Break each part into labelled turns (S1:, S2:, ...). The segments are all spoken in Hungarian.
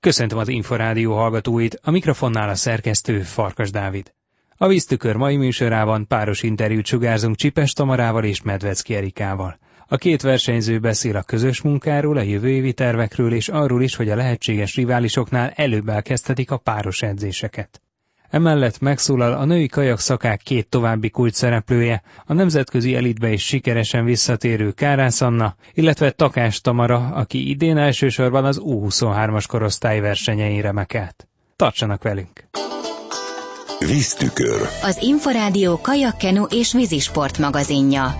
S1: Köszöntöm az Inforádió hallgatóit, a mikrofonnál a szerkesztő Farkas Dávid. A víztükör mai műsorában páros interjút sugárzunk Csipes Tamarával és Medvecki Erikával. A két versenyző beszél a közös munkáról, a jövő évi tervekről és arról is, hogy a lehetséges riválisoknál előbb elkezdhetik a páros edzéseket. Emellett megszólal a női kajak szakák két további kulcs szereplője, a nemzetközi elitbe is sikeresen visszatérő Kárász Anna, illetve Takás Tamara, aki idén elsősorban az U23-as korosztály versenyein remekelt. Tartsanak velünk!
S2: Víztükör.
S3: Az Inforádió kajakkenu és vízisport magazinja.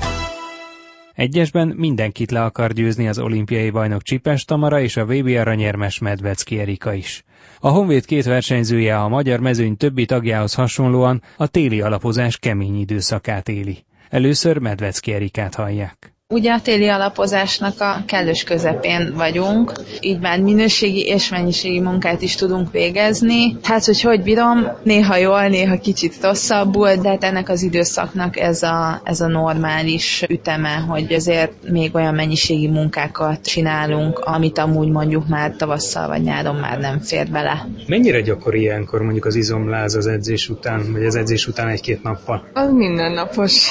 S1: Egyesben mindenkit le akar győzni az olimpiai bajnok Csipes Tamara és a VB aranyérmes Medvecki Erika is. A Honvéd két versenyzője a magyar mezőny többi tagjához hasonlóan a téli alapozás kemény időszakát éli. Először Medvecki Erikát hallják.
S4: Ugye a téli alapozásnak a kellős közepén vagyunk, így már minőségi és mennyiségi munkát is tudunk végezni. Hát, hogy hogy bírom, néha jól, néha kicsit rosszabbul, de hát ennek az időszaknak ez a, ez a normális üteme, hogy azért még olyan mennyiségi munkákat csinálunk, amit amúgy mondjuk már tavasszal vagy nyáron már nem fér bele.
S1: Mennyire gyakori ilyenkor mondjuk az izomláz az edzés után, vagy az edzés után egy-két nappal?
S5: Az mindennapos.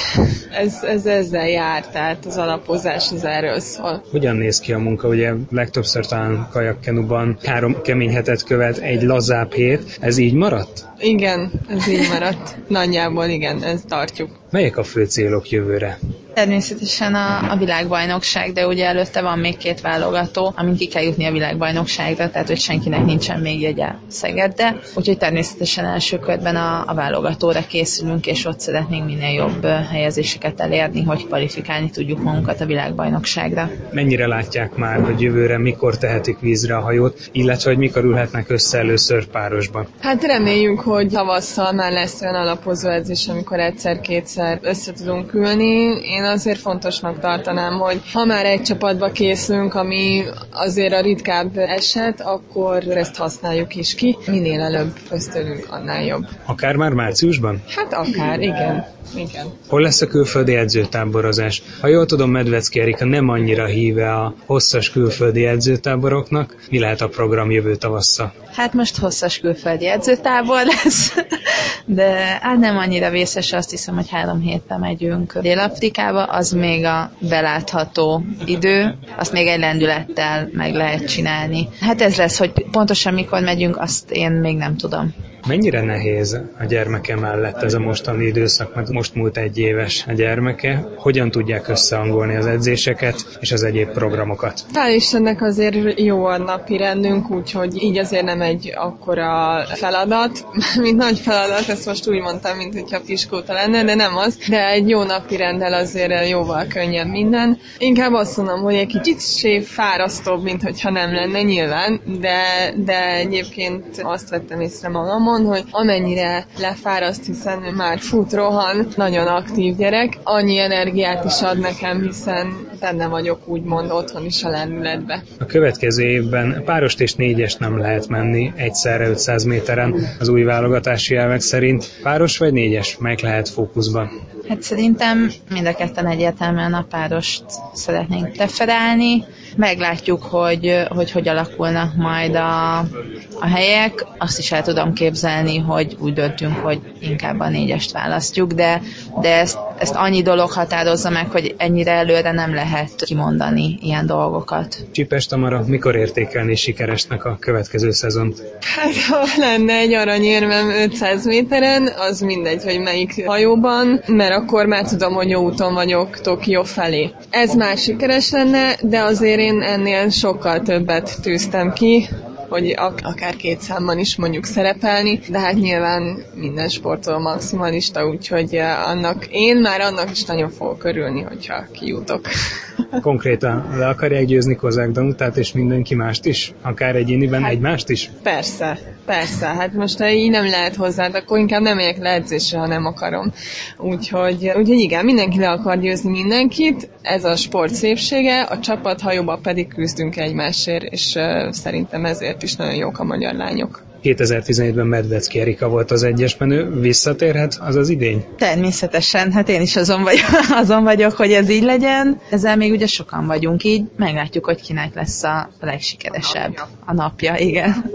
S5: Ez, ez ezzel jár, tehát az alapozás az erről szól.
S1: Hogyan néz ki a munka? Ugye legtöbbször talán kajakkenuban három kemény hetet követ egy lazább hét. Ez így maradt?
S5: Igen, ez így maradt. Nagyjából igen, ezt tartjuk.
S1: Melyek a fő célok jövőre?
S4: Természetesen a, a világbajnokság, de ugye előtte van még két válogató, amin ki kell jutni a világbajnokságra, tehát hogy senkinek nincsen még jegye Szegedde. Úgyhogy természetesen első körben a, a válogatóra készülünk, és ott szeretnénk minél jobb helyezéseket elérni, hogy kvalifikálni tudjuk magunkat a világbajnokságra.
S1: Mennyire látják már, hogy jövőre mikor tehetik vízre a hajót, illetve hogy mikor ülhetnek össze először párosban?
S5: Hát reméljük, hogy tavasszal már lesz olyan alapozó edzés, amikor egyszer-kétszer össze tudunk ülni. Én azért fontosnak tartanám, hogy ha már egy csapatba készülünk, ami azért a ritkább eset, akkor ezt használjuk is ki. Minél előbb köztülünk, annál jobb.
S1: Akár már márciusban?
S5: Hát akár, igen. Igen.
S1: Hol lesz a külföldi edzőtáborozás? Ha jól tudom, Medvecki Erika nem annyira híve a hosszas külföldi edzőtáboroknak. Mi lehet a program jövő tavasszal?
S4: Hát most hosszas külföldi edzőtábor lesz, de hát nem annyira vészes, azt hiszem, hogy három héttel megyünk Dél-Afrikába, az még a belátható idő, azt még egy lendülettel meg lehet csinálni. Hát ez lesz, hogy pontosan mikor megyünk, azt én még nem tudom.
S1: Mennyire nehéz a gyermeke mellett ez a mostani időszak, mert most múlt egy éves a gyermeke. Hogyan tudják összehangolni az edzéseket és az egyéb programokat?
S5: Hál' Istennek azért jó a napi rendünk, úgyhogy így azért nem egy akkora feladat, mint nagy feladat, ezt most úgy mondtam, mint hogyha piskóta lenne, de nem az, de egy jó napi rendel azért jóval könnyebb minden. Inkább azt mondom, hogy egy kicsit sév fárasztóbb, mint hogyha nem lenne nyilván, de, de egyébként azt vettem észre magamon, hogy amennyire lefáraszt, hiszen már fut, rohan, nagyon aktív gyerek, annyi energiát is ad nekem, hiszen benne vagyok úgymond otthon is a lendületbe.
S1: A következő évben párost és négyes nem lehet menni egyszerre 500 méteren az új válogatási elvek szerint. Páros vagy négyes, melyik lehet fókuszban?
S4: Hát szerintem mind a ketten egyértelműen a párost szeretnénk preferálni. Meglátjuk, hogy, hogy hogy alakulnak majd a, a helyek. Azt is el tudom képzelni, hogy úgy döntünk, hogy inkább a négyest választjuk, de, de ezt, ezt annyi dolog határozza meg, hogy ennyire előre nem lehet kimondani ilyen dolgokat.
S1: Csipes Tamara, mikor értékelni sikeresnek a következő szezont?
S5: Hát ha lenne egy aranyérmem 500 méteren, az mindegy, hogy melyik hajóban, mert akkor már tudom, hogy jó úton vagyok Tokió felé. Ez már sikeres lenne, de azért én ennél sokkal többet tűztem ki, hogy akár két számban is mondjuk szerepelni, de hát nyilván minden sportoló maximalista, úgyhogy annak, én már annak is nagyon fogok örülni, hogyha kijutok.
S1: Konkrétan le akarják győzni Kozák Danutát és mindenki mást is? Akár egyéniben hát, egymást is?
S5: Persze, persze. Hát most ha így nem lehet hozzá, akkor inkább nem megyek le edzésre, ha nem akarom. Úgyhogy, úgyhogy igen, mindenki le akar győzni mindenkit, ez a sport szépsége, a csapat hajóba pedig küzdünk egymásért, és uh, szerintem ezért is nagyon jók a magyar lányok.
S1: 2017-ben Medvecki Erika volt az egyes menő, visszatérhet az az idény?
S4: Természetesen, hát én is azon vagyok, azon vagyok, hogy ez így legyen. Ezzel még ugye sokan vagyunk így, meglátjuk, hogy kinek lesz a legsikeresebb a napja, igen.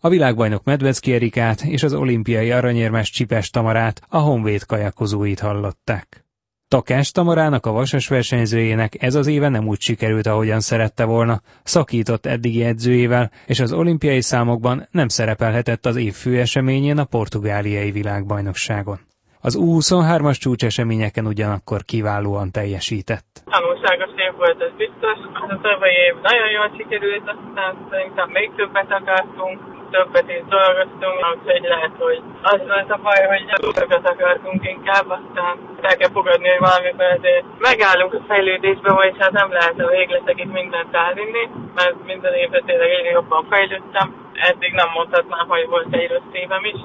S1: a világbajnok Medvecki Erikát és az olimpiai aranyérmes Csipes Tamarát, a Honvéd kajakozóit hallották. Takás Tamarának a vasas versenyzőjének ez az éve nem úgy sikerült, ahogyan szerette volna, szakított eddigi edzőjével, és az olimpiai számokban nem szerepelhetett az év fő eseményén a portugáliai világbajnokságon. Az U23-as csúcseseményeken ugyanakkor kiválóan teljesített.
S2: Tanulságos év volt, ez biztos. A tavalyi év nagyon jól sikerült, aztán szerintem még többet akartunk, többet is dolgoztunk, úgyhogy lehet, hogy az volt a baj, hogy többet akartunk inkább, aztán el kell fogadni, hogy valamiben azért megállunk a fejlődésbe, vagy hát nem lehet a végletekig mindent elvinni, mert minden évben tényleg egyre jobban fejlődtem. Eddig nem mondhatnám, hogy volt egy rossz évem is,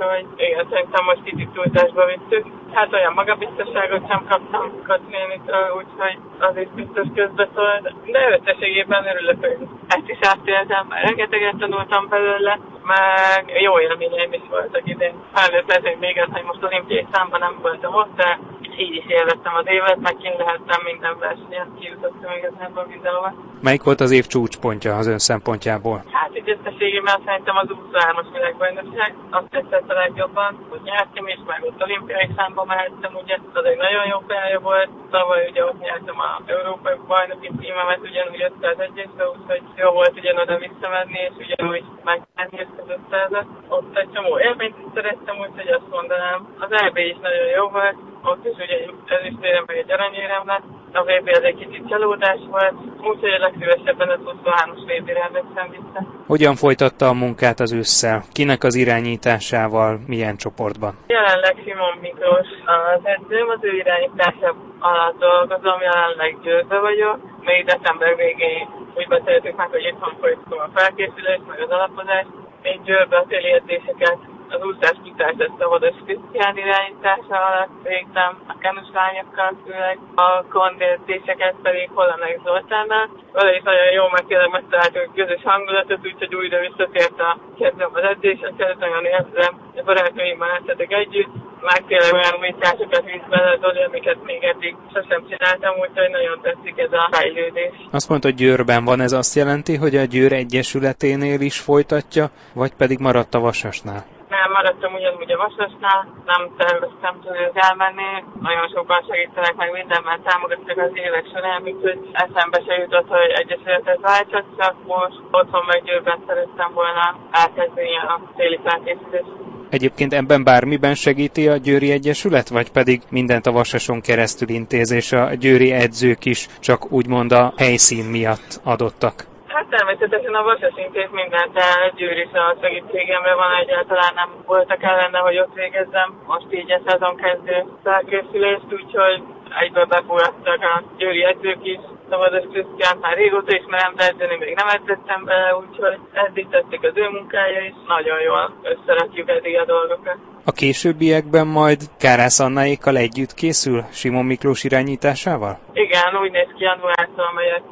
S2: úgyhogy igen, szerintem most kicsit túltásba visszük. Hát olyan magabiztosságot sem kaptam Katinénitől, úgyhogy az is biztos közbeszólt. De összességében örülök, hogy ezt is átéltem, rengeteget tanultam belőle, meg jó élményeim is voltak idén. Felnőtt leszek még az, hogy most olimpiai számban nem voltam ott, de így is élveztem az évet, meg kint lehettem minden versenyen, kijutottam igazából videóba.
S1: Melyik volt az év csúcspontja az ön szempontjából?
S2: Így összességében szerintem az 23-as világbajnokság, azt tetszett a legjobban, hogy nyertem is, meg ott olimpiai számba mehettem, ugye, az egy nagyon jó pálya volt, tavaly ugye ott nyertem a európai bajnoki címemet ugyanúgy 501-esbe, úgyhogy jó volt ugyanoda visszamenni, és ugyanúgy megnyerni ezt az 500 Ott egy csomó élményt szerettem, úgyhogy azt mondanám. Az EB is nagyon jó volt, ott is ugye ez is tényleg meg egy aranyérem lett, a VB az egy kicsit csalódás volt, úgyhogy a legszívesebben az 23-as VB-re emlékszem vissza.
S1: Hogyan folytatta a munkát az ősszel? Kinek az irányításával, milyen csoportban?
S2: Jelenleg Simon Miklós az edzőm, az ő irányítása alatt dolgozom, jelenleg győzve vagyok. Még december végén úgy beszéltük meg, hogy itthon folytatom a felkészülést, meg az alapozást. Én Győrbe a téli edzéseket az úszás kitás ezt a Vadas Krisztián irányítása alatt végzem a kenus lányokkal főleg, a kondérzéseket pedig Holanek Zoltánnal. Vele is nagyon jó, mert tényleg megtaláltunk közös hangulatot, úgyhogy újra visszatért a kezdem az edzéseket, nagyon érzem, a barátaimmal átadok együtt, már tényleg olyan újításokat visz bele az amiket még eddig sosem csináltam, úgyhogy nagyon tetszik ez a fejlődés.
S1: Azt mondta, hogy Győrben van, ez azt jelenti, hogy a Győr Egyesületénél is folytatja, vagy pedig maradt a Vasasnál?
S2: Maradtam ugyanúgy a Vasasnál, nem terveztem tőlük elmenni, nagyon sokan segítenek meg mindenben, támogattak az évek során, úgyhogy eszembe se jutott, hogy egyesületet váltsak, csak most otthon meg Győrben szerettem volna elkezdeni a téli felkészítést.
S1: Egyébként ebben bármiben segíti a Győri Egyesület, vagy pedig mindent a Vasason keresztül intéz, és a győri edzők is csak úgymond a helyszín miatt adottak?
S2: Hát természetesen a Vasas intéz mindent, de Győr is a segítségemre van, egyáltalán nem voltak ellene, hogy ott végezzem. Most így a szezon kezdő felkészülést, úgyhogy egyből befogadtak a győri edzők is. Szabados Krisztián már régóta ismerem, de edzeni még nem edzettem bele, úgyhogy eddig tetszik az ő munkája is. Nagyon jól összerakjuk eddig a dolgokat.
S1: A későbbiekben majd Kárász Annáékkal együtt készül Simon Miklós irányításával?
S2: Igen, úgy néz ki januártól megyek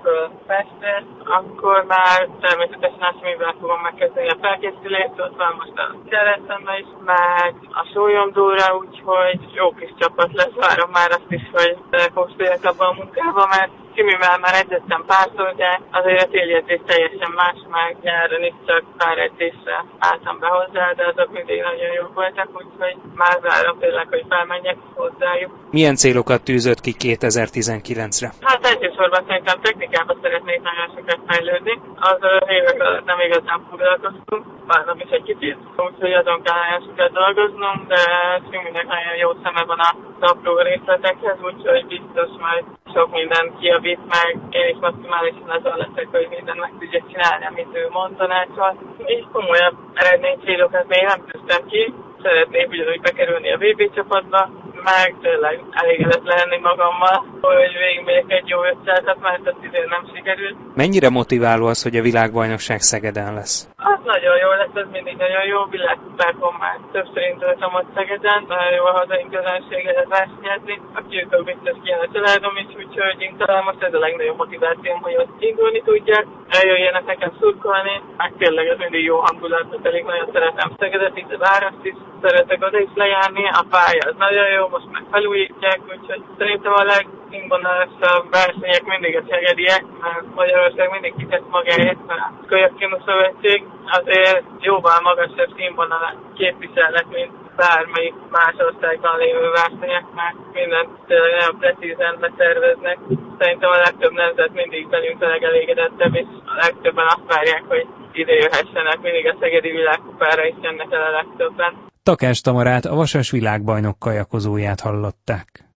S2: Pestre, akkor már természetesen Asmivel fogom megkezdeni a felkészülést, ott van most a Keresztembe is, meg a Sólyomdóra, úgyhogy jó kis csapat lesz, várom már azt is, hogy fogsz abban a munkába, mert Kimivel már edzettem párszor, de azért a téli teljesen más, meg nyáron is csak pár edzésre álltam be hozzá, de azok mindig nagyon jók voltak, úgyhogy már várom tényleg, hogy felmenjek hozzájuk.
S1: Milyen célokat tűzött ki 2019-re?
S2: Hát elsősorban szerintem technikában szeretnék nagyon sokat fejlődni. Az évek alatt nem igazán foglalkoztunk, várom is egy kicsit, úgyhogy azon kell nagyon sokat dolgoznom, de Siminek nagyon jó szeme van a apró részletekhez, úgyhogy biztos majd sok mindent kijavít meg, én is maximálisan azon leszek, hogy mindent meg tudjak csinálni, amit ő mond tanácsol. És komolyabb eredménycélokat még nem tűztem ki, szeretnék ugyanúgy bekerülni a VB csapatba, meg tényleg elégedett lenni magammal, hogy végigmegyek egy jó ötletet, mert ez idén nem sikerült.
S1: Mennyire motiváló az, hogy a világbajnokság Szegeden lesz?
S2: Az nagyon jó lesz, ez mindig nagyon jó. Világkutákon már többször indultam ott Szegeden, nagyon jó a hazai közönséget versenyezni. A kiutóbb biztos kijön a családom is, úgyhogy én talán most ez a legnagyobb motivációm, hogy ott indulni tudjak, eljöjjenek nekem szurkolni, meg tényleg ez mindig jó hangulat, pedig nagyon szeretem Szegedet, itt a várost is, szeretek oda is lejárni, a pálya az nagyon jó, most meg felújítják, úgyhogy szerintem a leg, legszínvonalasabb versenyek mindig a szegediek, mert Magyarország mindig kitett magáért, mert a Kölyökkinu Szövetség azért jóval magasabb színvonalat képviselnek, mint bármelyik más országban lévő versenyek, mert mindent tényleg nagyon precízen beterveznek. Szerintem a legtöbb nemzet mindig velünk a legelégedettebb, és a legtöbben azt várják, hogy ide jöhessenek, mindig a Szegedi világkupára is jönnek el a legtöbben.
S1: Takás Tamarát, a Vasas világbajnok kajakozóját hallották.